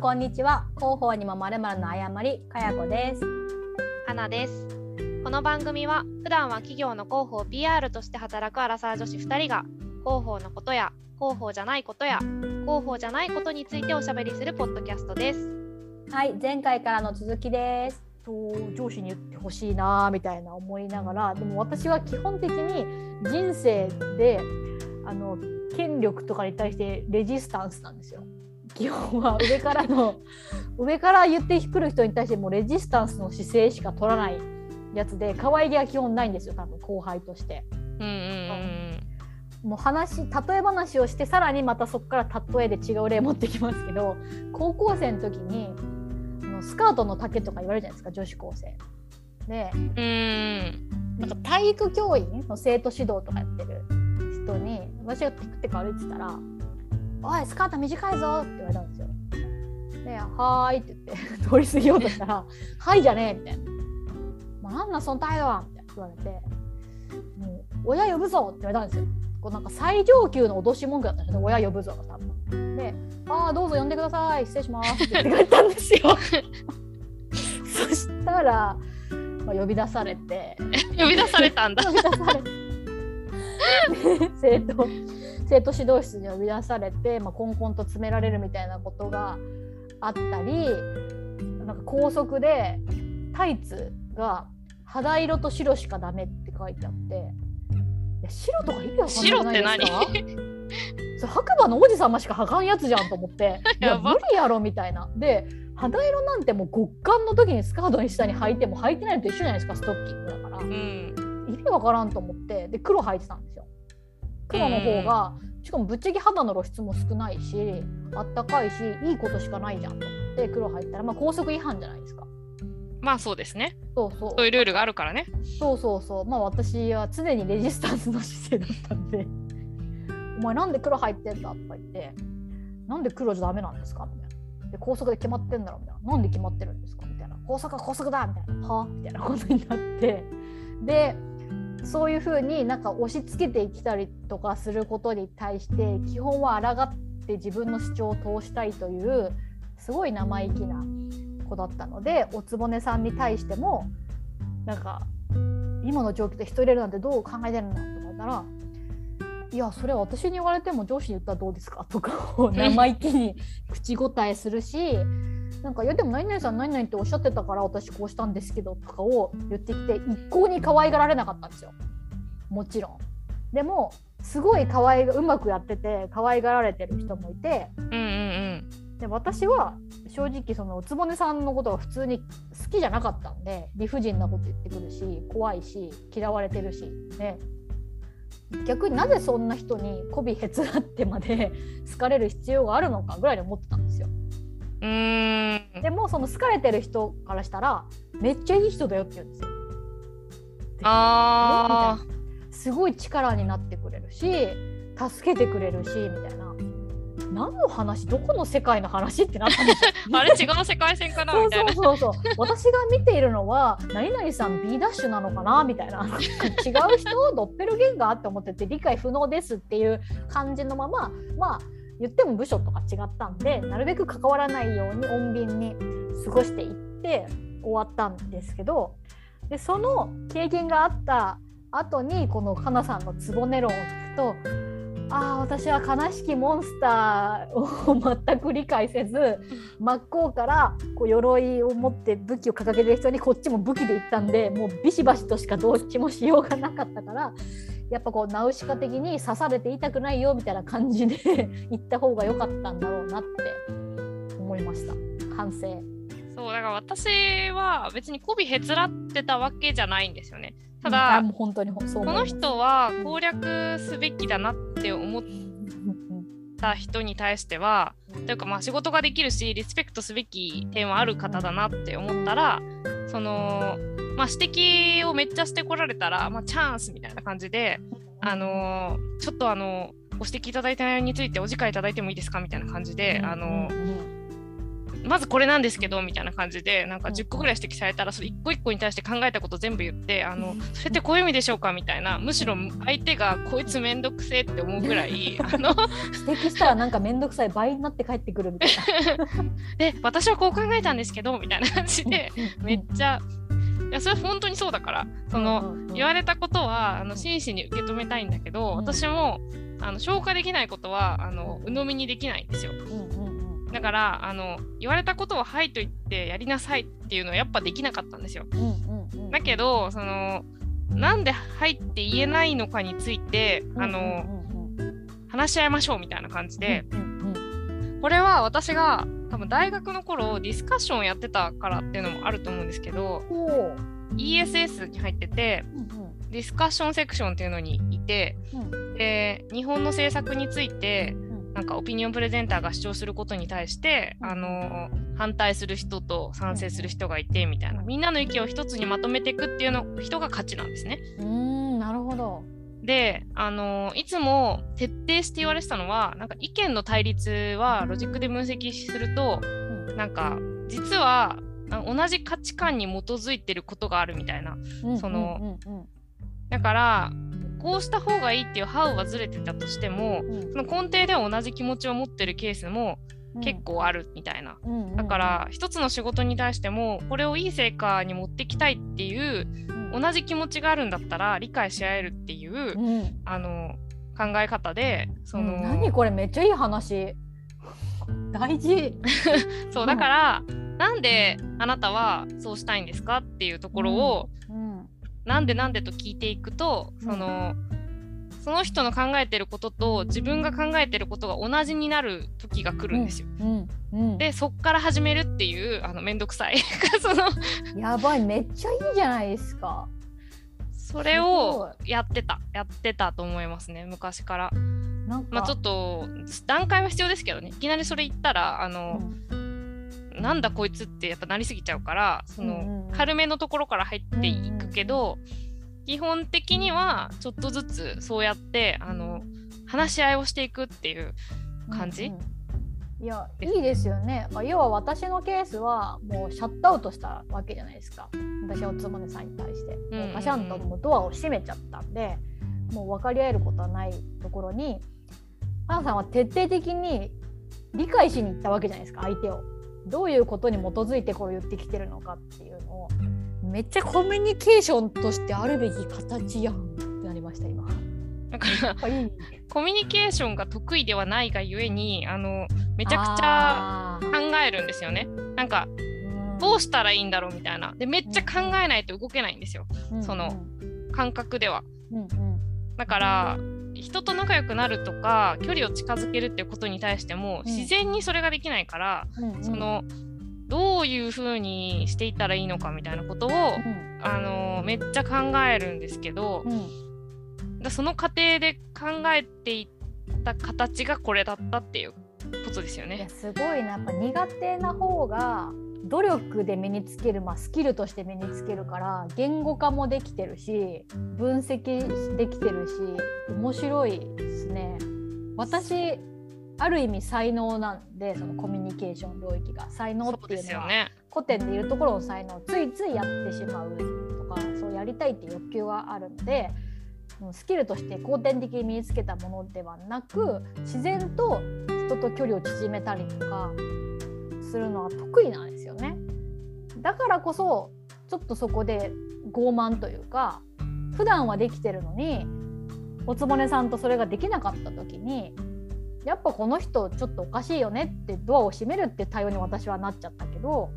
んこんにちは。広報にもまるまるの誤りかやこです。花です。この番組は普段は企業の広報 PR として働くアラサー女子2人が広報のことや広報じゃないことや広報じゃないことについておしゃべりするポッドキャストです。はい前回からの続きです。と上司に言ってほしいなみたいな思いながらでも私は基本的に人生であの権力とかに対してレジスタンスなんですよ。基本は上からの上から言ってくる人に対してもレジスタンスの姿勢しか取らないやつで可愛げは基本ないんですよ多分後輩として。うんうんうん、もう話例え話をしてさらにまたそこから例えで違う例持ってきますけど高校生の時にスカートの丈とか言われるじゃないですか女子高生。でなんか体育教員の生徒指導とかやってる人に私がテクテク歩いてたら「おいスカート短いぞ」って言われたんですよ。で「はーい」って言って 通り過ぎようとしたら「はい」じゃねえみたいな「まあ、なんなんその態度は」みたいな言われて「もう親呼ぶぞ」って言われたんですよ。こうなんか最上級の脅し文句だったんですよね親呼ぶぞが多分。で「ああどうぞ呼んでください失礼します」って言ったんですよ。そしたら、まあ、呼び出されて呼び出されたんだ。呼び出されて生徒生徒指導室に呼び出されて、まあ、コンコンと詰められるみたいなことがあったりなんか校則でタイツが肌色と白しかダメって書いてあっていや白とか意味わかんないですか。それ白馬の王子様しかはかんやつじゃんと思って。いや無理やろみたいな。で肌色なんてもう極寒の時にスカートに下に履いても履いてないのと一緒じゃないですかストッキングだから、うん、意味わからんと思ってで黒履いてたんですよ。黒の方が、しかもぶっちゃけ肌の露出も少ないしあったかいしいいことしかないじゃんと思って黒入ったらまあ校則違反じゃないですか。まあそうですね。そうそう。そういうルールがあるからね。そうそうそう。まあ私は常にレジスタンスの姿勢だったんで お前なんで黒入ってんだとか言って、なんで黒じゃダメなんですかみたいな。で、高速で決まってんだろみたいな。なんで決まってるんですかみたいな。高速は高速だみたいな。はみたいなことになって。で、そういうふうになんか押し付けてきたりとかすることに対して基本は抗って自分の主張を通したいというすごい生意気な子だったのでおつぼねさんに対してもなんか今の状況で人入れるなんてどう考えてるのとか言ったらいやそれは私に言われても上司に言ったらどうですかとかを生意気に口答えするしなんかいやでも何々さん何々っておっしゃってたから私こうしたんですけどとかを言ってきて一向に可愛がられなかったんですよ。もちろん。でもすごい可愛がうまくやってて可愛がられてる人もいて、うんうんうん、で私は正直そのおつぼねさんのことが普通に好きじゃなかったんで理不尽なこと言ってくるし怖いし嫌われてるしね。逆になぜそんな人に媚びへつらってまで 好かれる必要があるのかぐらいに思ってたんですよ。うんでもその好かれてる人からしたらめっちゃいい人だよって言うんですよ。あすごい力になってくれるし助けてくれるしみたいな。何の話？どこの世界の話ってなったんですよ。あれ違う世界線かな？みたいな。そうそうそう私が見ているのは何々さん B ダッシュなのかな？みたいな違う人ドッペルゲンガーって思ってて理解不能ですっていう感じのまままあ言っても部署とか違ったんでなるべく関わらないように穏便に過ごしていって終わったんですけどでその経験があった後にこのかなさんのつぼね論を聞くとああ私は悲しきモンスターを全く理解せず真っ向からこう鎧を持って武器を掲げてる人にこっちも武器で行ったんでもうビシバシとしかどっちもしようがなかったからやっぱこうナウシカ的に刺されて痛くないよみたいな感じで行った方が良かったんだろうなって思いました。反省。そうだから私は別に媚びへつらってたわけじゃないんですよね。ただ、うん、本当にこの人は攻略すべきだなって思った人に対してはというかまあ仕事ができるしリスペクトすべき点はある方だなって思ったらそのまあ、指摘をめっちゃしてこられたら、まあ、チャンスみたいな感じで、あの、ちょっとあのご指摘いただいた内容についてお時間いただいてもいいですかみたいな感じで、あの、まずこれなんですけどみたいな感じでなんか10個ぐらい指摘されたらそれ1個1個に対して考えたこと全部言ってあのそれってこういう意味でしょうかみたいなむしろ相手がこいつめんどくせえって思うぐらい あの指摘したらなんかめんどくさい倍になって帰ってくるみたいな。で私はこう考えたんですけどみたいな感じでめっちゃいやそれは本当にそうだからその、言われたことはあの真摯に受け止めたいんだけど、私もあの消化できないことはあの鵜呑みにできないんですよ。だからあの言われたことを「はい」と言ってやりなさいっていうのはやっぱできなかったんですよ。だけどそのなんで「はい」って言えないのかについてあの、話し合いましょうみたいな感じで、これは私が多分大学の頃ディスカッションをやってたからっていうのもあると思うんですけど ESS に入ってて、ディスカッションセクションっていうのにいて、で日本の政策について、なんかオピニオンプレゼンターが主張することに対して、あの反対する人と賛成する人がいてみたいな。みんなの意見を一つにまとめていくっていうの人が勝ちなんですね。うんなるほど。であのいつも徹底して言われてたのはなんか意見の対立はロジックで分析すると、うん、なんか実は同じ価値観に基づいてることがあるみたいな、その、だからこうした方がいいっていう「ハウはずれてたとしても、うん、その根底では同じ気持ちを持ってるケースも結構あるみたいな、だから一つの仕事に対してもこれをいい成果に持ってきたいっていう同じ気持ちがあるんだったら理解し合えるっていう、うん、あの考え方でその、うん、何これめっちゃいい話。大事。そうだから、うん、なんであなたはそうしたいんですかっていうところを、うん、なんでなんでと聞いていくとその、その人の考えてることと自分が考えてることが同じになる時が来るんですよ。うん。うん、でそっから始めるっていうあのめんどくさい。そのやばいめっちゃいいじゃないですか。それをやってた。やってたと思いますね昔から。まあちょっと段階は必要ですけどね。いきなりそれ言ったらあの、うん、なんだこいつってやっぱなりすぎちゃうからその、軽めのところから入っていくけど。基本的にはちょっとずつそうやってあの話し合いをしていくっていう感じ、うんうん、いやいいですよね、まあ、要は私のケースはもうシャットアウトしたわけじゃないですか。私はおつまねさんに対して、もうガシャンともうドアを閉めちゃったんでもう分かり合えることはないところにアナさんは徹底的に理解しに行ったわけじゃないですか相手を。どういうことに基づいてこれを言ってきてるのかっていうのをめっちゃコミュニケーションとしてあるべき形やんってなりました今。だからコミュニケーションが得意ではないがゆえにあのめちゃくちゃ考えるんですよね。なんかどうしたらいいんだろうみたいな。でめっちゃ考えないと動けないんですよ、うん、その感覚では。うんうん、だから人と仲良くなるとか距離を近づけるっていうことに対しても、自然にそれができないから、うんうん、そのどういうふうにしていったらいいのかみたいなことを、うん、あのめっちゃ考えるんですけど、うん、その過程で考えていった形がこれだったっていうことですよね。すごいな。やっぱ苦手な方が努力で身につける、まあ、スキルとして身につけるから言語化もできてるし分析できてるし面白いですね。私ある意味才能なんでそのコミュニケーション領域が才能っていうのは古典でいうところの才能ついついやってしまうとかそうやりたいっていう欲求はあるのでスキルとして後天的に身につけたものではなく自然と人と距離を縮めたりとかするのは得意なんです。だからこそちょっとそこで傲慢というか普段はできてるのにおつぼねさんとそれができなかった時にやっぱこの人ちょっとおかしいよねってドアを閉めるって対応に私はなっちゃったけど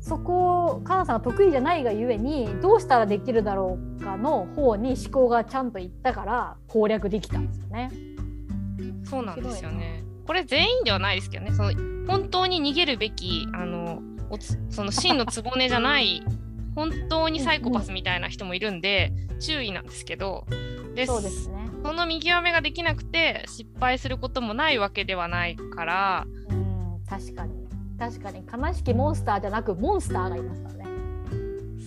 そこをかなさんが得意じゃないがゆえにどうしたらできるだろうかの方に思考がちゃんといったから攻略できたんですよね。そうなんですよね。これ全員ではないですけどねその本当に逃げるべきあのその真の局じゃない本当にサイコパスみたいな人もいるんで、注意なんですけどでそうですね。その見極めができなくて失敗することもないわけではないからうん確かに。確かに。悲しきモンスターじゃなくモンスターがいますからね。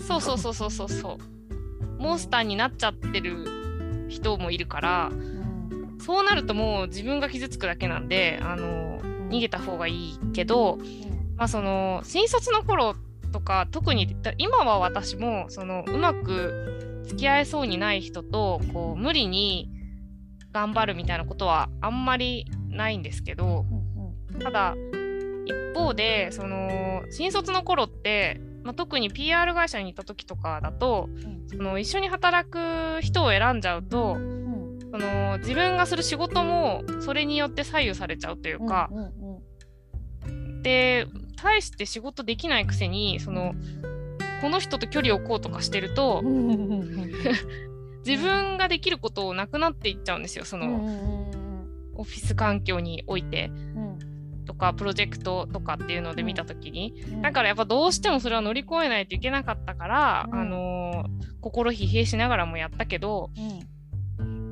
そうそうそうそうそうそう。モンスターになっちゃってる人もいるから、うん、そうなるともう自分が傷つくだけなんであの逃げた方がいいけど、うん、まあ、その新卒の頃とか特に今は私もそのうまく付き合えそうにない人とこう無理に頑張るみたいなことはあんまりないんですけどただ一方でその新卒の頃って、まあ、特に PR 会社にいた時とかだと、その一緒に働く人を選んじゃうと、その自分がする仕事もそれによって左右されちゃうというか、で大して仕事できないくせにそのこの人と距離を置こうとかしてると自分ができることをなくなっていっちゃうんですよそのオフィス環境において。とかプロジェクトとかっていうので見た時に、だからやっぱどうしてもそれは乗り越えないといけなかったから、あのー、心疲弊しながらもやったけど、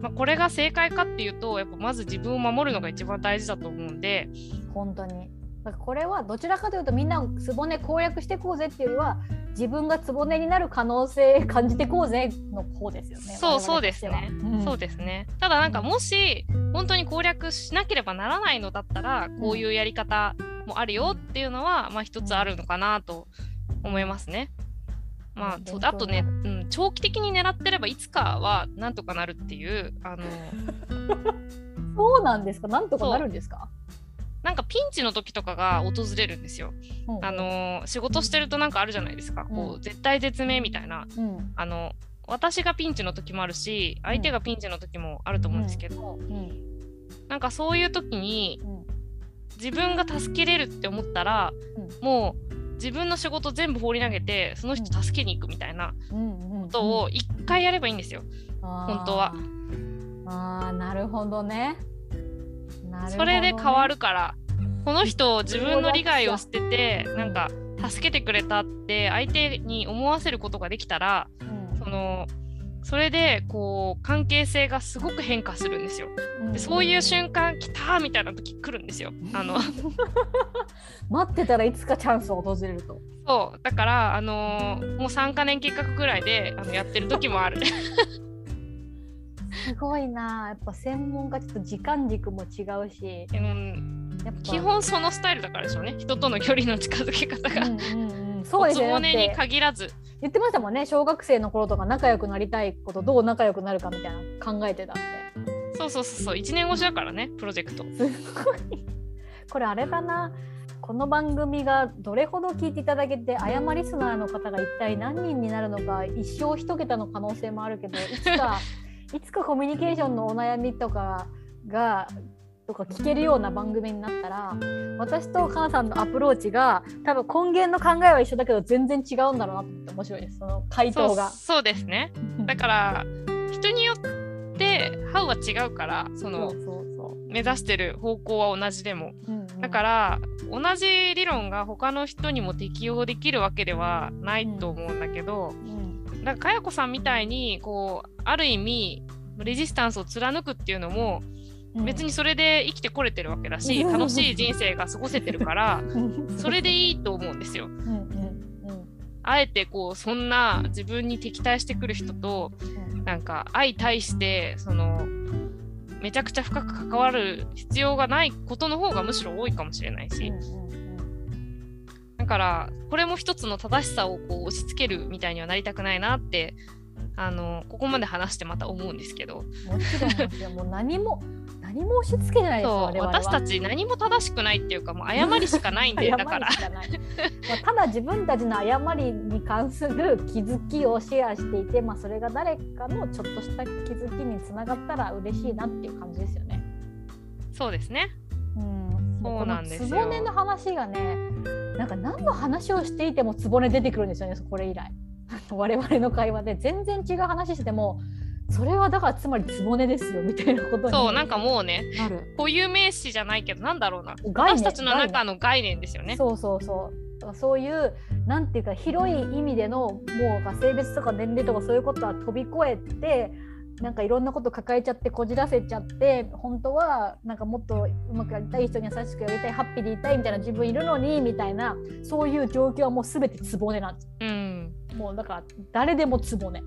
まあ、これが正解かっていうとやっぱまず自分を守るのが一番大事だと思うんで。本当にだからこれはどちらかというとみんなつぼね攻略していこうぜっていうよりは自分がつぼねになる可能性感じていこうぜの方ですよね。そうそうですね、うん、そうですね。ただなんかもし本当に攻略しなければならないのだったらこういうやり方もあるよっていうのはまあ一つあるのかなと思いますね。まあ、そうあとね、うん、長期的に狙ってればいつかはなんとかなるっていうあの。そうなんですか？なんとかなるんですか？なんかピンチの時とかが訪れるんですよ。う。ん、あの仕事してるとなんかあるじゃないですか、うん、こう絶対絶命みたいな、うん、あの私がピンチの時もあるし相手がピンチの時もあると思うんですけど、うん、なんかそういう時に、自分が助けれるって思ったら、もう自分の仕事全部放り投げてその人助けに行くみたいなことを一回やればいいんですよ、本当は。あなるほどねね、それで変わるからこの人自分の利害を捨ててなんか助けてくれたって相手に思わせることができたら、うん、そのそれでこう関係性がすごく変化するんですよ。でそういう瞬間来たみたいな時来るんですよ。あの 待ってたらいつかチャンスを訪れると。そうだからあのー、もう3か年計画ぐらいであのやってる時もある。すごいな。やっぱ専門家ちょっと時間軸も違うし、うん、やっぱ基本そのスタイルだからでしょうね。人との距離の近づけ方が。うんうんうん、そうですねに限らず。言ってましたもんね。小学生の頃とか仲良くなりたいことどう仲良くなるかみたいな考えてたって。そうそうそうそう。1年越しだからねプロジェクト。すごい。これあれだな。この番組がどれほど聞いていただけて誤リスナーの方が一体何人になるのか一生一桁の可能性もあるけどいつかいつかコミュニケーションのお悩みとかがとか聞けるような番組になったら私とかなさんのアプローチが多分根源の考えは一緒だけど全然違うんだろうなって面白いです。その回答が。そうですね。だから人によって「ハウは違うからその目指してる方向は同じでも、うんうん、だから同じ理論が他の人にも適用できるわけではないと思うんだけど、うんうんだからかやこさんみたいにこうある意味レジスタンスを貫くっていうのも別にそれで生きてこれてるわけだし、うん、楽しい人生が過ごせてるからそれでいいと思うんですよ。あえてこうそんな自分に敵対してくる人となんか相対してそのめちゃくちゃ深く関わる必要がないことの方がむしろ多いかもしれないし。だからこれも一つの正しさをこう押し付けるみたいにはなりたくないなってあのここまで話してまた思うんですけど。もちろんですよもう何も 何も押し付けないですよ私たち何も正しくないっていうかもう誤りしかないんで だから。まあ、ただ自分たちの誤りに関する気づきをシェアしていて、まあ、それが誰かのちょっとした気づきにつながったら嬉しいなっていう感じですよね。そうですね。うん、そうなんですよ。の話がねなんか何の話をしていてもつぼね出てくるんですよねこれ以来。我々の会話で。全然違う話してもそれはだからつまりつぼねですよみたいなことにそうなんかもうね固有名詞じゃないけどなんだろうな。私たちの中の概念ですよね。そうそうそう。そういうなんていうか広い意味でのもう性別とか年齢とかそういうことは飛び越えてなんかいろんなこと抱えちゃってこじらせちゃって本当はなんかもっとうまくやりたい人に優しくやりたいハッピーでいたいみたいな自分いるのにみたいなそういう状況はもう全てつぼねなんです。うん。もうだから誰でもつぼね。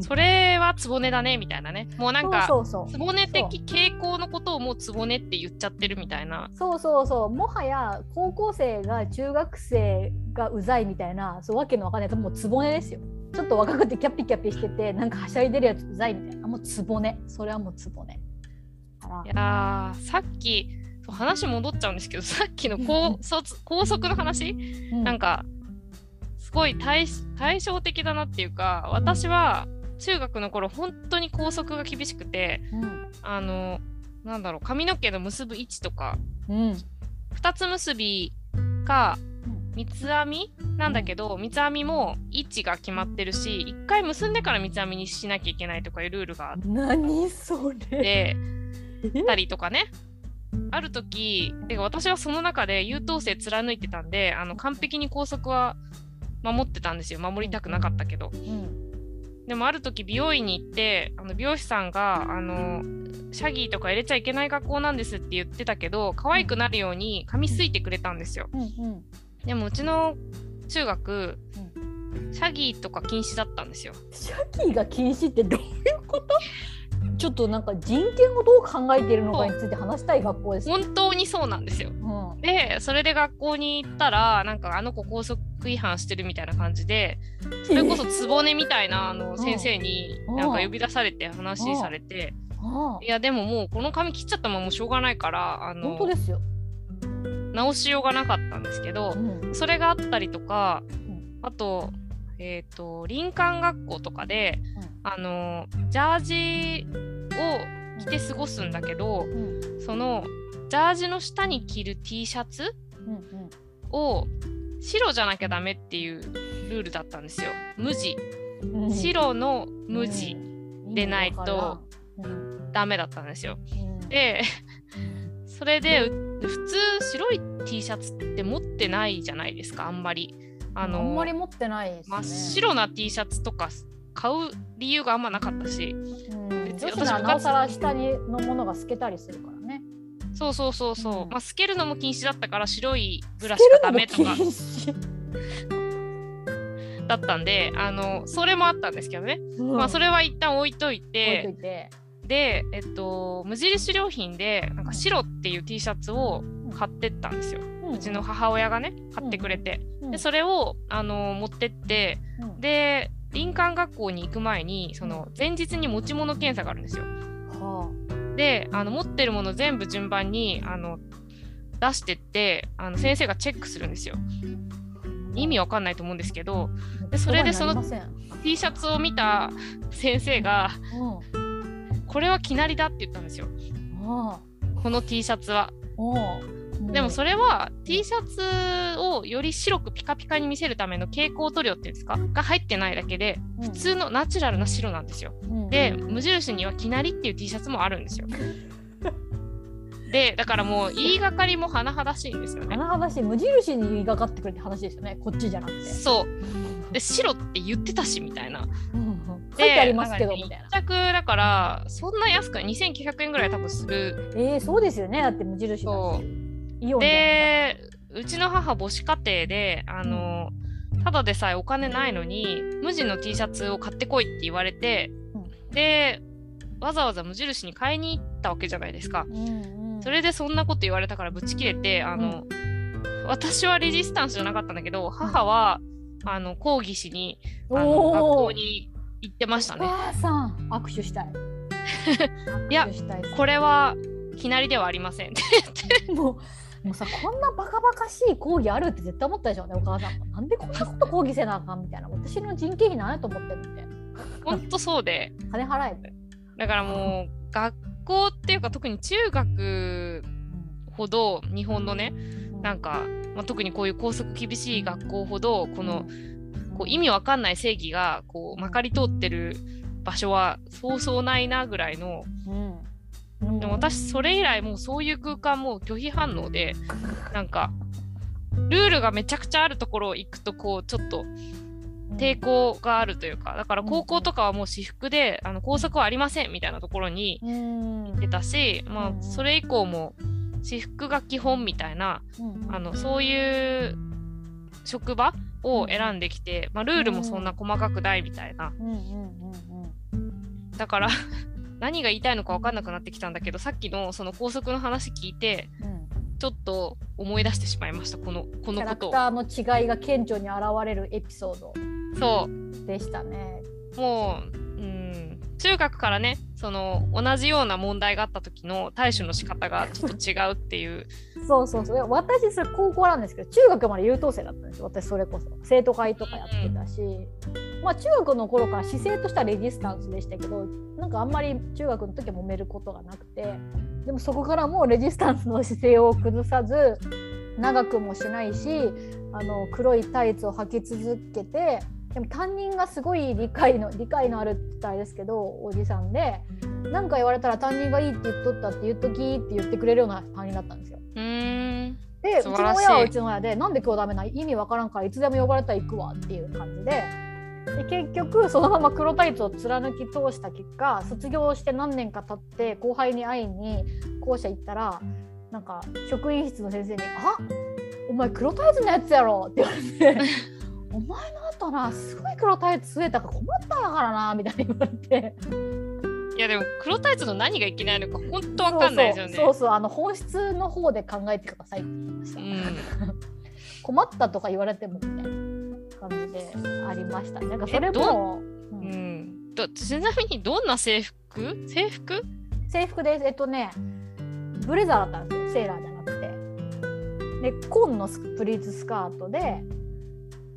それはつぼねだねみたいなね。もうなんかつぼね的傾向のことをもうつぼねって言っちゃってるみたいな。そうそうそう。もはや高校生が中学生がうざいみたいなそうわけのわかんない。やつもうつぼねですよちょっと若くてキャピキャピしててなんかはしゃいでるやつうざいみたいな。もうつぼね。それはもうつぼね。あいやーさっき話戻っちゃうんですけどさっきの高卒高速の話？ら、うなんかすごい対対照的だなっていうか私は中学の頃本当に校則が厳しくてうん。あのなんだろう髪の毛の結ぶ位置とかうん。二つ結びか三つ編みなんだけど三つ編みも位置が決まってるし一回結んでから三つ編みにしなきゃいけないとかいうルールがあっ何それ。てたりとかね。ある時てか私はその中で優等生貫いてたんであの完璧に校則は守ってたんですよ。守りたくなかったけど。うん。でもある時美容院に行ってあの美容師さんがあのシャギーとか入れちゃいけない学校なんですって言ってたけど可愛くなるように髪すいてくれたんですよ。うんうんでもうちの中学シャギーとか禁止だったんですよ。シャギーが禁止ってどういうこと？ちょっとなんか人権をどう考えているのかについて話したい学校です。よ。本当にそうなんですよ。うん。でそれで学校に行ったらなんかあの子校則違反してるみたいな感じでそれこそつぼねみたいなあの先生にうんなんか呼び出されて話されて。いやでももうこの髪切っちゃったままもうしょうがないからあの本当ですよ。直しようがなかったんですけどうん。それがあったりとかん。あとえっ、と林間学校とかであのジャージを着て過ごすんだけどうん。そのジャージの下に着る T シャツうんを白じゃなきゃダメっていうルールだったんですよ。無地。うん。白の無地うん。でないとうん。ダメだったんですよ。うん。で、それでう普通白い T シャツって持ってないじゃないですか、あんまり。ああのんまり持ってないね。真っ白な T シャツとか買う理由があんまなかったし、うん別に女子なおさら下にのものが透けたりするからね。そうそうそうそう、うんまあ、透けるのも禁止だったから白いブラシかダメとか止。だったんで、あのそれもあったんですけどね、まあそれれは一旦置いとい置いとて、いて。で、えっと、無印良品でなんか白っていう T シャツを買ってったんですよ。うちの母親がね買ってくれて、でそれをあの持ってってうん。で林間学校に行く前にその前日に持ち物検査があるんですよ。はであの持ってるもの全部順番にあの出してってあの先生がチェックするんですよ。意味わかんないと思うんですけど。あでそれでその T シャツを見た先生がせんこれはきなりだって言ったんですよ。この T シャツは。あでもそれは T シャツをより白くピカピカに見せるための蛍光塗料っていうんですか？が入ってないだけで普通のナチュラルな白なんですよ。で無印にはきなりっていう T シャツもあるんですよ。でだからもう言いがかりも甚だしいんですよね。話話無印に言いがかってくれって話ですよねこっちじゃなくて。そうで白って言ってたしみたいな。うん書いてありますけどでみたいな。一着だからそんな安くない2900円ぐらい多分する。えー、そうですよねだって無印だそし。でうちの母母子家庭であの、ただでさえお金ないのに無地の T シャツを買ってこいって言われて、でわざわざ無印に買いに行ったわけじゃないですか。うんうんそれでそんなこと言われたからぶち切れてあの、私はレジスタンスじゃなかったんだけど母は、あの抗議しにあの学校に行ってましたおね。母さん握手したい。いやこれはきなりではありません。って言ってもうもうさこんなバカバカしい講義あるって絶対思ったでしょうねお母さん。もなんでこんなこと講義せなあかんみたいな。私の人件費なんやと思ってるって。ほんとそうで。金払えだからもう学校っていうか特に中学ほど日本のねなんか、まあ、特にこういう校則厳しい学校ほどこのこう意味わかんない正義がこうまかり通ってる場所はそうそうないなぐらいの。うん。うんでも私それ以来もうそういう空間もう拒否反応でなんかルールがめちゃくちゃあるところ行くとこうちょっと抵抗があるというか。だから高校とかはもう私服であの校則はありませんみたいなところにうん行ってたし、まうん。あ、それ以降も私服が基本みたいなうん。あのそういう職場を選んできて、まあ、ルールもそんな細かくないみたいな。だから 何が言いたいのか分かんなくなってきたんだけどさっきのその校則の話聞いてうんうんちょっと思い出してしまいましたこのこキャラクのことを。ターの違いが顕著に現れるエピソードそうでしたね。もう、うん、中学からねその同じような問題があった時の対処の仕方がちょっと違うっていう。そうそうそう。私それ高校なんですけど中学まで優等生だったんですよ私それこそ。生徒会とかやってたし、まあ中学の頃から姿勢としてはレジスタンスでしたけどなんかあんまり中学の時は揉めることがなくて。でもそこからもうレジスタンスの姿勢を崩さず長くもしないしあの黒いタイツを履き続けてでも担任がすごい理解の理解のあるって言ったらあれですけどおじさんで何か言われたら担任がいいって言っとったって言っときって言ってくれるような担任だったんですよ。でうちの親はうちの親でなんで今日ダメな意味わからんからいつでも呼ばれたら行くわっていう感じでで結局そのまま黒タイツを貫き通した結果卒業して何年か経って後輩に会いに校舎行ったらなんか職員室の先生に「あお前黒タイツのやつやろ」って言われて「お前の後なすごい黒タイツ増えたから困ったからな」みたいに言われて。いやでも黒タイツの何がいけないのか本当わかんないですよね。そうそうあの本質の方で考えてくださいって言いました。うん 困ったとか言われてもみたいな感じでありましたね。なんかそれえも、ううんん、どちなみにどんな制服？制服？制服です。えっとね、ブレザーだったんですよ、セーラーじゃなくて。で、紺のスプリーツスカートで、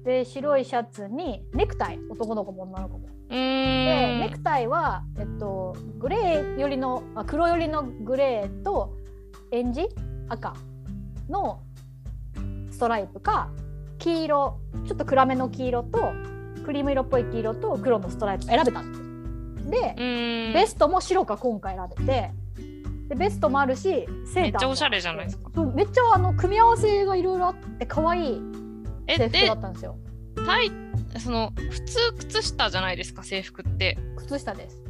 で、白いシャツにネクタイ、男の子も女の子も。うで、ネクタイは、えっと、グレーよりの、あ黒寄りのグレーと、エンジ？赤のストライプか、黄色、ちょっと暗めの黄色と、クリーム色っぽい黄色と黒のストライプ選べたんでベストも白か今回選べてでベストもあるしセーターめっちゃおしゃれじゃないですか。めっちゃあの組み合わせがいろいろあって可愛いえ制服でだったんですよ。タイその普通靴下じゃないですか制服って。靴下です、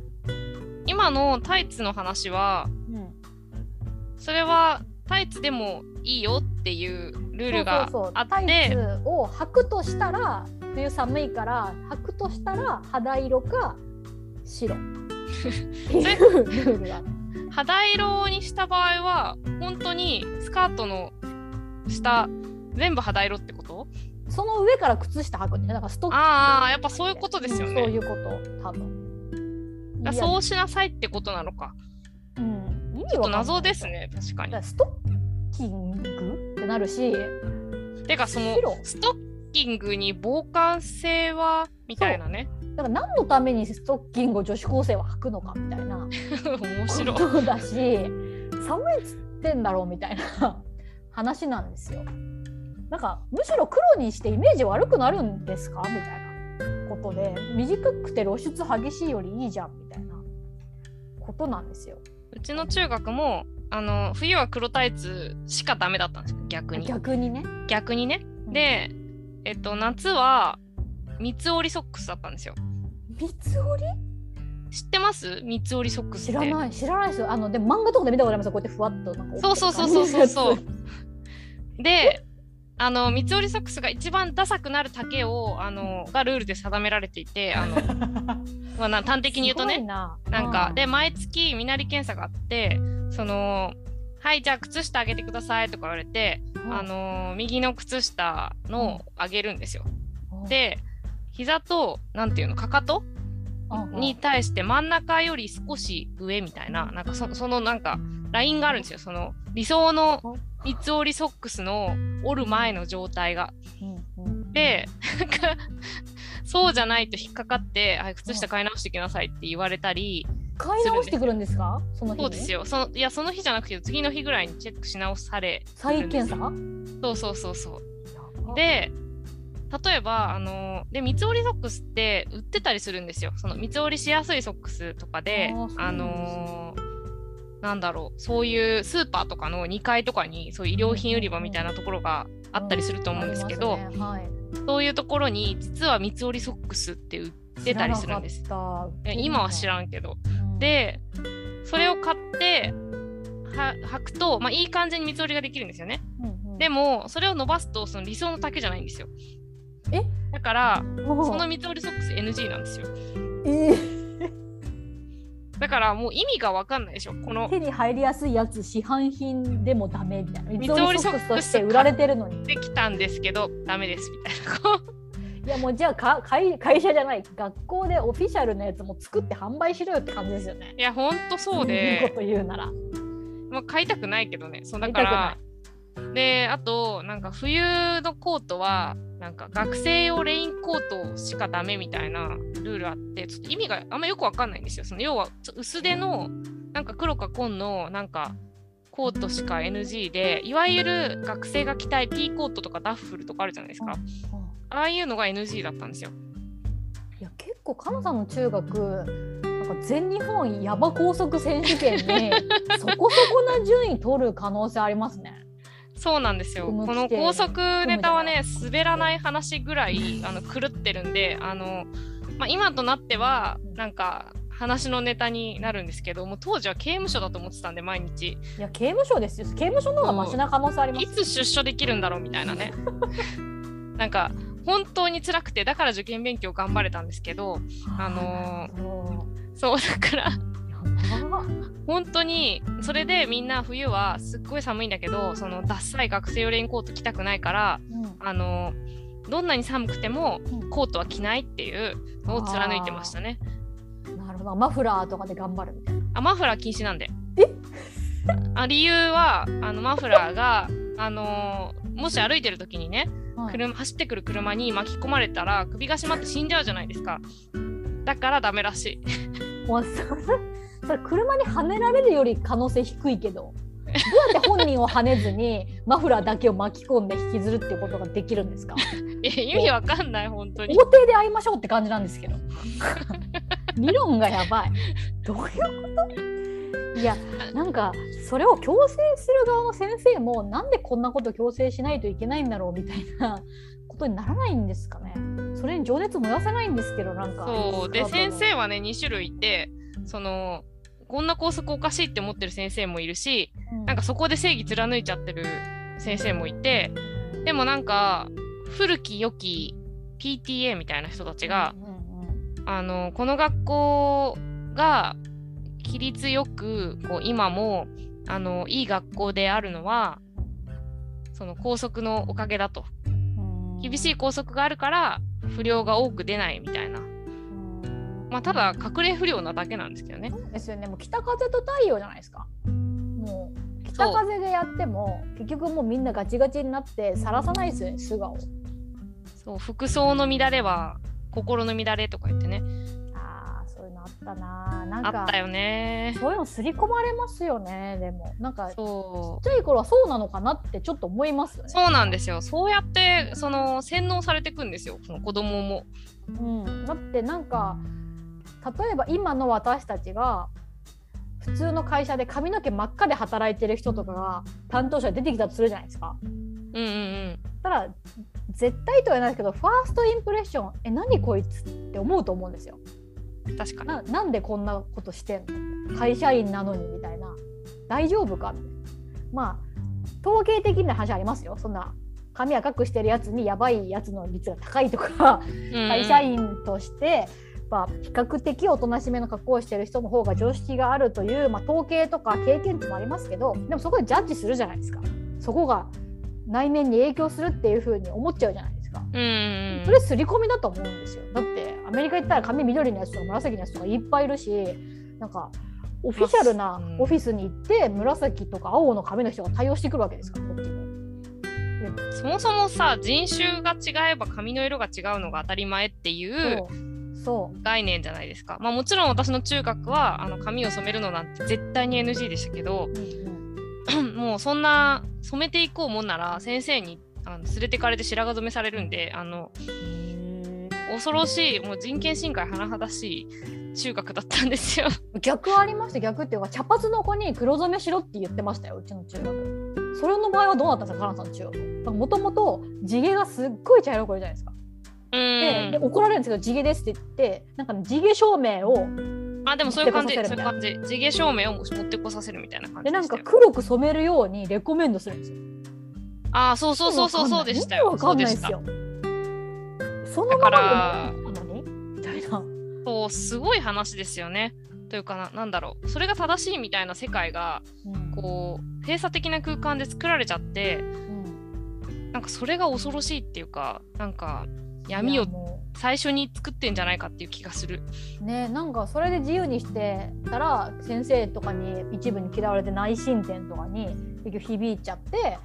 今のタイツの話はうん、それはタイツでもいいよっていうルールがあっタイてツを履くとしたら冬寒いから履くとしたら肌色か白。ルールが。肌色にした場合は本当にスカートの下全部肌色ってこと？その上から靴下履くんだよね。なん。かストッキングああやっぱそういうことですよね。うん。そういうこと。多分。だそうしなさいってことなのか。うん、意味ちょっと謎ですね確かに。ストッキングってなるし、てかその白。ストッキングに防寒性はみたいなね。だから何のためにストッキングを女子高生は履くのかみたいな 面白い。ことだし寒いっつってんだろうみたいな話なんですよ。なんかむしろ黒にしてイメージ悪くなるんですか？みたいなことで短くて露出激しいよりいいじゃんみたいなことなんですよ。うちの中学もあの冬は黒タイツしかダメだったんですよ逆に。逆にね。逆にね。でえっと夏は三つ折りソックスだったんですよ。三つ折り？知ってます？三つ折りソックスって。知らない。知らないですよ。あのでも漫画とかで見たことありますよ。こうやってふわっとなんかそうそうそうそうそうそう。であの三つ折りソックスが一番ダサくなる丈をあのがルールで定められていてあの、じ まあ、な端的に言うとねな。なんか、うで毎月身なり検査があってそのはいじゃあ靴下あげてくださいとか言われて、あの右の靴下のあげるんですよ。うん。で膝となんていうのかかとうんに対して真ん中より少し上みたいななんかそそのなんかラインがあるんですよ。その理想の三つ折りソックスの折る前の状態が。でなんかそうじゃないと引っかかって、はい、靴下買い直してきなさいって言われたり、買い直してくるんですか？その日に？そうですよ。そのいやその日じゃなくて次の日ぐらいにチェックし直され再検査？そうそうそうそう。で例えばあので三つ折りソックスって売ってたりするんですよその三つ折りしやすいソックスとかであのなんだろうそういうスーパーとかの2階とかにそういう衣料品売り場みたいなところがあったりすると思うんですけど、ねはいそういうところに実は三つ折りソックスって売ってたりするんです。今は知らんけど。うん、でそれを買っては履くと、まあ、いい感じに三つ折りができるんですよね。うんうんでもそれを伸ばすとその理想の丈じゃないんですよ。え？だからその三つ折りソックス NG なんですよ。えー。だからもう意味が分かんないでしょ。この手に入りやすいやつ市販品でもダメみたいな。三つ折りソックスとして売られてるのに。できたんですけどダメですみたいな。いやもうじゃあか会会社じゃない。学校でオフィシャルのやつも作って販売しろよって感じですよね。いやほんとそういいでこと言うなら。まあ、買いたくないけどね。そうだから。であとなんか冬のコートはなんか学生用レインコートしかダメみたいなルールあってちょっと意味があんまよくわかんないんですよ。その要はちょ薄手のなんか黒か紺のなんかコートしか NG でいわゆる学生が着たいピーコートとかダッフルとかあるじゃないですか、ああいうのが NG だったんですよ。いや結構かなさんの中学なんか全日本ヤバ高速選手権にそこそこな順位取る可能性ありますね。そうなんですよ。この高速ネタはね服、滑らない話ぐらいあの狂ってるんで、あのまあ、今となっては、なんか話のネタになるんですけど、もう当時は刑務所だと思ってたんで、毎日。いや刑務所ですよ。刑務所の方がマシな可能性ありますい。つ出所できるんだろうみたいなね。なんか、本当に辛くて、だから受験勉強頑張れたんですけど、あのーのそう、だから、本当に、それでみんな冬はすっごい寒いんだけど、そのダッサい学生用レインコート着たくないから、うんあのどんなに寒くてもうんコートは着ないっていうのを貫いてましたね。なるほどマフラーとかで頑張るみたいな。あマフラー禁止なんで。え？あ理由はあのマフラーが、あのーもし歩いてる時にねはい車走ってくる車に巻き込まれたら首が締まって死んじゃうじゃないですか。だからダメらしい。もうそれそれ車にはねられるより可能性低いけどどうやって本人をはねずに マフラーだけを巻き込んで引きずるっていうことができるんですか？いや意味わかんない本当に。法廷で会いましょうって感じなんですけど。理論がやばい。どういうこと？いやなんかそれを強制する側の先生もなんでこんなこと強制しないといけないんだろうみたいな ことにならないんですかね。それに情熱燃やせないんですけどなんか。そう。で先生はね2種類いてそのこんな校則おかしいって思ってる先生もいるしうん。なんかそこで正義貫いちゃってる先生もいてでもなんか古き良き PTA みたいな人たちが、あのこの学校が規律よくこう今もあのいい学校であるのはその校則のおかげだと。うん。厳しい校則があるから不良が多く出ないみたいな。うんまあただ隠れ不良なだけなんですけどね。ですよね。もう北風と太陽じゃないですか。もう北風でやっても結局もうみんなガチガチになってさらさないですよね素顔。そう服装の乱れは心の乱れとか言ってね。あーそういうのあったな。なんかあったよね。そういうの刷り込まれますよねでも。なんかちっそう。ちゃい頃はそうなのかなってちょっと思いますよね。そうなんですよ。そうやってその洗脳されていくんですよ子供も。うん、だってなんか例えば今の私たちが普通の会社で髪の毛真っ赤で働いてる人とかが担当者で出てきたとするじゃないですか。うんうんうん。ただ絶対とは言わないですけどファーストインプレッションえ何こいつって思うと思うんですよ。確かに。ななんでこんなことしてんの？会社員なのにみたいな。大丈夫かみたいな。まあ統計的な話ありますよ。そんな髪赤くしてるやつにやばいやつの率が高いとか会社員として、まあ、比較的おとなしめの格好をしてる人の方が常識があるという、まあ、統計とか経験値もありますけどでもそこでジャッジするじゃないですか。そこが内面に影響するっていうふうに思っちゃうじゃないですか。うんそれ刷り込みだと思うんですよ。だってアメリカ行ったら髪緑のやつとか紫のやつとかいっぱいいるしなんかオフィシャルなうん。オフィスに行って紫とか青の髪の人が対応してくるわけですからこっちに。そもそもさ人種が違えば髪の色が違うのが当たり前っていう概念じゃないですか。まあもちろん私の中学はあの髪を染めるのなんて絶対に NG でしたけどうんうん。もうそんな染めていこうもんなら先生にあの連れてかれて白髪染めされるんであの恐ろしいもう人権侵害甚だしい中学だったんですよ。逆ありました？逆っていうか茶髪の子に黒染めしろって言ってましたようちの中学。それの場合はどうなったんですかカナさんの中学。もともと地毛がすっごい茶色い子いるじゃないですか、うででん怒られるんですけど地毛ですって言ってなんか、ね、地毛証明をあでもそういう感じそういう感じ地毛証明を持ってこさせるみたいな感でなんじでしたよ。か黒く染めるようにレコメンドするんですよあそうそうそうそうそうでしたよ。わかんないですそうよ。そのままでみたいな。そうすごい話ですよね。というかななんだろうそれが正しいみたいな世界がうんこう閉鎖的な空間で作られちゃってうんなんかそれが恐ろしいっていうかなんか闇を最初に作ってんじゃないかっていう気がする。うねなんかそれで自由にしてたら先生とかに一部に嫌われて内申点とかに結局響いちゃって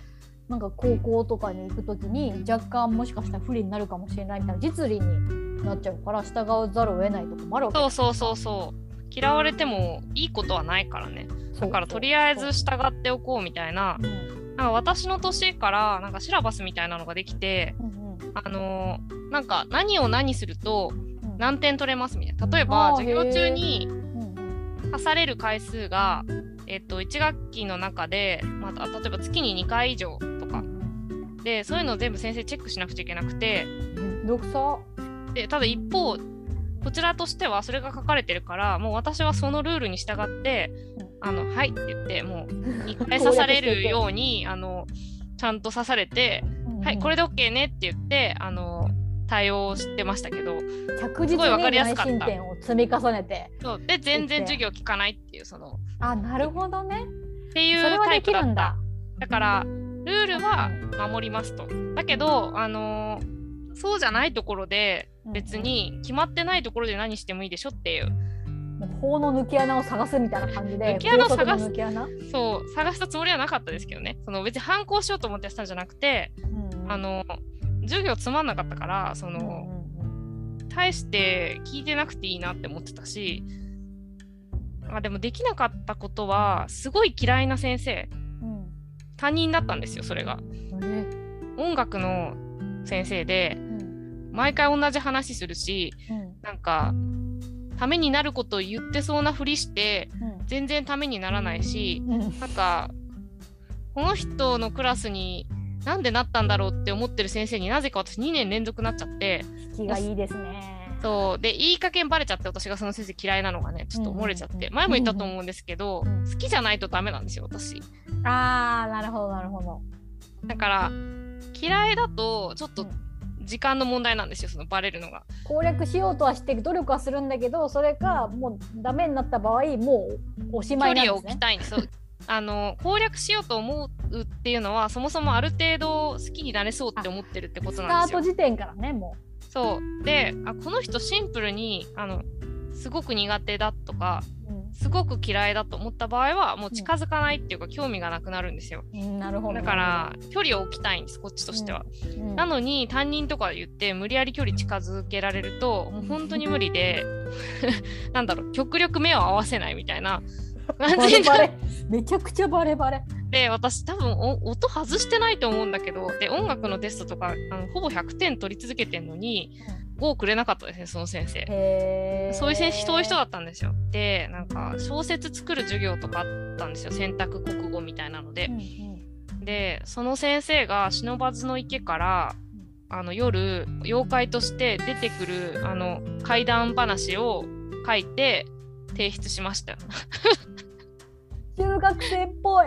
なんか高校とかに行く時に若干もしかしたら不利になるかもしれないみたいな実利になっちゃうから従わざるを得ないとこもあるわけ。そうそうそうそう。嫌われてもいいことはないからね。だからとりあえず従っておこうみたいな。うん。なんか私の年からなんかシラバスみたいなのができてうんあのーなんか何を何するとうん。何点取れますみたいな。例えば授業中に課される回数が、えっと、1学期の中で、まあ、例えば月に2回以上とか。でそういうのを全部先生チェックしなくちゃいけなくて。めんどくさ。でただ一方こちらとしてはそれが書かれてるからもう私はそのルールに従って「あのはい」って言ってもう 2回刺されるようにあのちゃんと刺されて「はいこれでで OK ね」って言ってあの対応してましたけど着実に内りやすかった。申点を積み重ねて。そう。で全然授業聞かないっていうその。あなるほどね。っていうタイプだった。きるんだ。だからルールは守りますと。だけど、あのーそうじゃないところで別に決まってないところで何してもいいでしょっていうもう法の抜け穴を探すみたいな感じで抜け穴を探す？そう探したつもりはなかったですけどね。その別に反抗しようと思ってやってたんじゃなくて、うんあの授業つまんなかったからそうんうんの、大して聞いてなくていいなって思ってたしあでもできなかったことはすごい嫌いな先生うん担任だったんですよそれが。音楽の先生でうん。毎回同じ話するしうん。なんかためになることを言ってそうなふりしてうん。全然ためにならないしうん。なんかこの人のクラスになんでなったんだろうって思ってる先生になぜか私2年連続なっちゃって引きがいいですね。そう。でいい加減バレちゃって私がその先生嫌いなのがねちょっと漏れちゃってうん。前も言ったと思うんですけどうん。好きじゃないとダメなんですよ私。あーなるほどなるほど。だから嫌いだとちょっとうん時間の問題なんですよそのバレるのが攻略しようとはして努力はするんだけどそれがもうダメになった場合もうおしまいなんですね距離を置き。たいんですよ。あの攻略しようと思うっていうのはそもそもある程度好きになれそうって思ってるってことスタなんですよ。ート時点からねもそうであこの人シンプルにあのすごく苦手だとかすごく嫌いだと思った場合はもう近づかないっていうか興味がなくなるんですよ。うん、なるほど。だから距離を置きたいんですこっちとしては。うん、なのに担任とか言って無理やり距離近づけられるともう本当に無理で なんだろう極力目を合わせないみたいな感バレバレめちゃくちゃバレバレ。で私多分お音外してないと思うんだけどで音楽のテストとかあのほぼ100点取り続けてんのに5をくれなかったですねその先生。そういう先生そういう人だったんですよ。でなんか小説作る授業とかあったんですよ選択国語みたいなのでう。んうんでその先生が不忍池からあの夜妖怪として出てくるあの怪談話を書いて提出しましたよ。中学生っぽい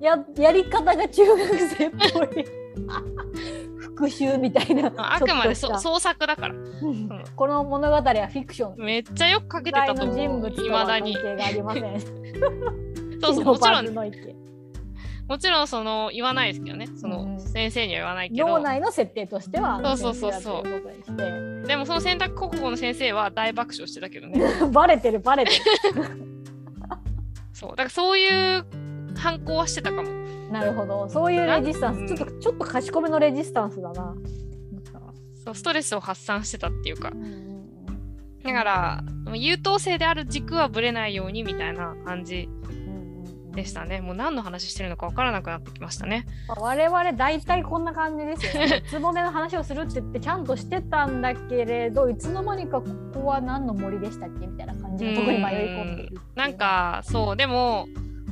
ややり方が中学生っぽい 復習みたいなあくまで創作だから。うん。この物語はフィクション。めっちゃよく書けてたと思ういまだに。そうそう もちろバんもちろんその言わないですけどね。そうんの先生には言わないけど、脳内の設定としてはそうそうそう。そうでもその選択国語の先生は大爆笑してたけどね。バレてるバレてそう。だからそういう反抗はしてたかも。るなるほど。そういうレジスタンス。ちょっとちょっと賢めのレジスタンスだな。そうストレスを発散してたっていうか。うだから優等生である軸はぶれないようにみたいな感じでしたね。もう何の話してるのか分からなくなってきましたね。我々大体こんな感じですよね。つぼねの話をするって言ってちゃんとしてたんだけれどいつの間にかここは何の森でしたっけみたいな感じのところに迷い込んでいるなんかそうでも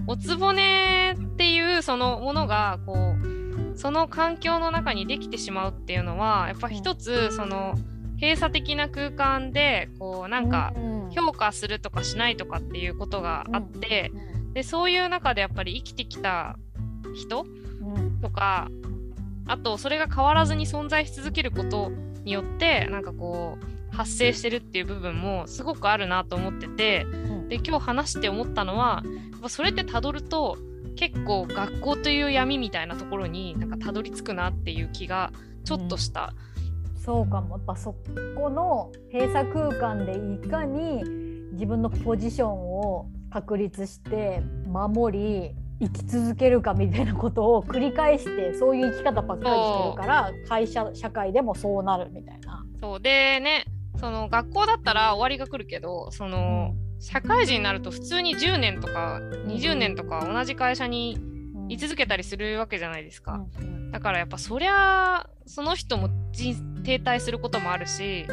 おつぼねっていうそのものがこうその環境の中にできてしまうっていうのはやっぱ一つその閉鎖的な空間でこうなんかうん。評価するとかしないとかっていうことがあってでそういう中でやっぱり生きてきた人うん。とかあとそれが変わらずに存在し続けることによってなんかこう発生してるっていう部分もすごくあるなと思っててで今日話して思ったのはそれってたどると結構学校という闇みたいなところになんかたどり着くなっていう気がちょっとした。うん、そうかも。やっぱそこの閉鎖空間でいかに自分のポジションを確立して守り生き続けるかみたいなことを繰り返してそういう生き方ばっかりしてるから会社社会でもそうなるみたいな。そう。でねその学校だったら終わりが来るけどその、社会人になると普通に10年とか20年とか同じ会社に居続けたりするわけじゃないですか。だからやっぱそりゃその人も停滞することもあるし、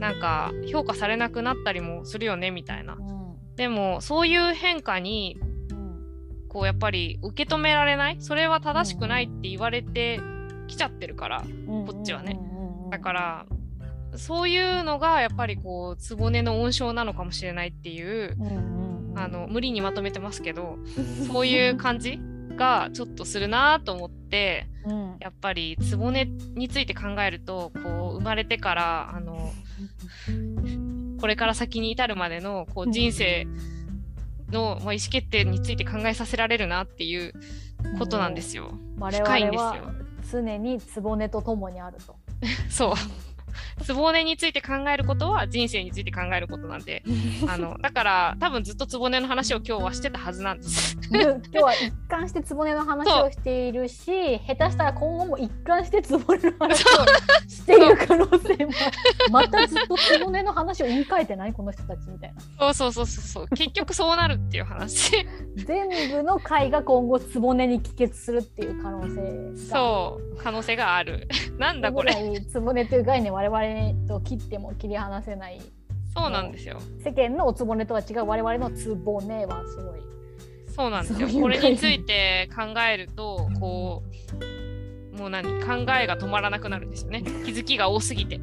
なんか評価されなくなったりもするよねみたいな。でもそういう変化にこうやっぱり受け止められないそれは正しくないって言われてきちゃってるから、こっちはね。だからそういうのがやっぱりこう局の温床なのかもしれないっていう、あの無理にまとめてますけど そういう感じがちょっとするなと思って、うん、やっぱり局について考えるとこう生まれてからあのこれから先に至るまでのこう人生の、まあ、意思決定について考えさせられるなっていうことなんですよ。深いんですよ。常に局と共にあると。そう。局について考えることは人生について考えることなんで あのだから多分ずっと局の話を今日はしてたはずなんです。今日は一貫して局の話をしているし下手したら今後も一貫して局の話をしている可能性も。またずっと局の話を言い換えてないこの人たちみたいな。そうそうそうそう結局そうなるっていう話。全部の回が今後局に帰結するっていう可能性そう。可能性がある。なんだこれ。局という概念我々と切っても切り離せない。そうなんですよ。世間のおつぼねとは違う我々のつぼねはすごい。そうなんですよ。これについて考えるとこうもう何？考えが止まらなくなるんですよね。気づきが多すぎて。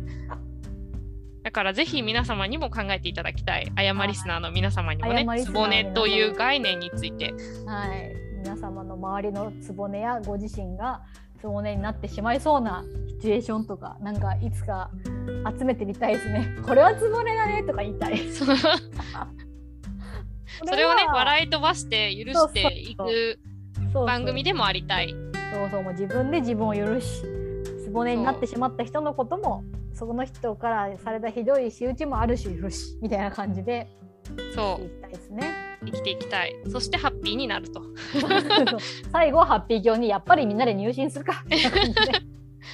だからぜひ皆様にも考えていただきたい。誤リスナーの皆様にもねつぼねという概念について。はい。皆様の周りのつぼねやご自身がつぼねになってしまいそうなシチュエーションとかなんかいつか集めてみたいですね。これはつぼねだねとか言いたい。そ れをね笑い飛ばして許していく番組でもありたい。そうそうもう自分で自分を許しつぼねになってしまった人のこともその人からされたひどい仕打ちもあるし許しみたいな感じでそう生きたいですね。生きていきたい。そしてハッピーになると。最後はハッピー教にやっぱりみんなで入信するか。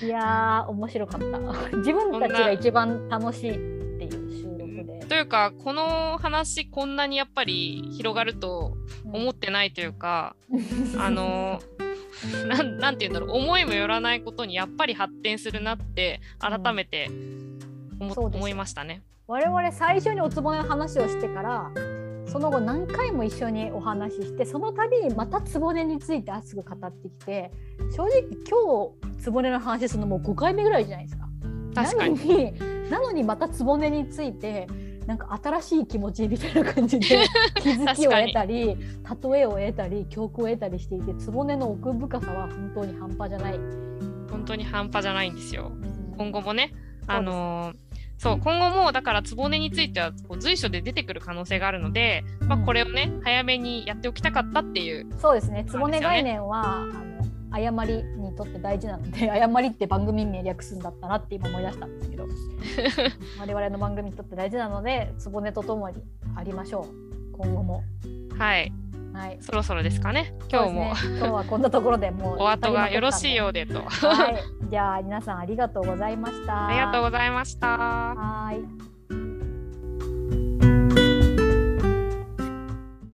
いやー面白かった。自分たちが一番楽しいっていう収録で。というかこの話こんなにやっぱり広がると思ってないというか、うん、あのななんて言うんだろう。思いもよらないことにやっぱり発展するなって改めて思うん、思いましたね。我々最初におつぼねの話をしてからその後何回も一緒にお話ししてその度にまた局について熱く語ってきて正直今日局の話するのもう5回目ぐらいじゃないですか。確かになのにまた局についてなんか新しい気持ちみたいな感じで 気づきを得たり例えを得たり教訓を得たりしていて局の奥深さは本当に半端じゃない。本当に半端じゃないんですよ。今後もねあのーそう今後もだから局についてはこう随所で出てくる可能性があるので、まあ、これをね早めにやっておきたかったっていう、そうですね。局概念はあの誤りにとって大事なので 誤りって番組名略すんだったなって今思い出したんですけど 我々の番組にとって大事なので局とともにありましょう。今後も。はいはい、そろそろですかね。今日も、ね、今日はこんなところでもう お後がよろしいようでと。はい、じゃあ皆さんありがとうございました。ありがとうございました。はい。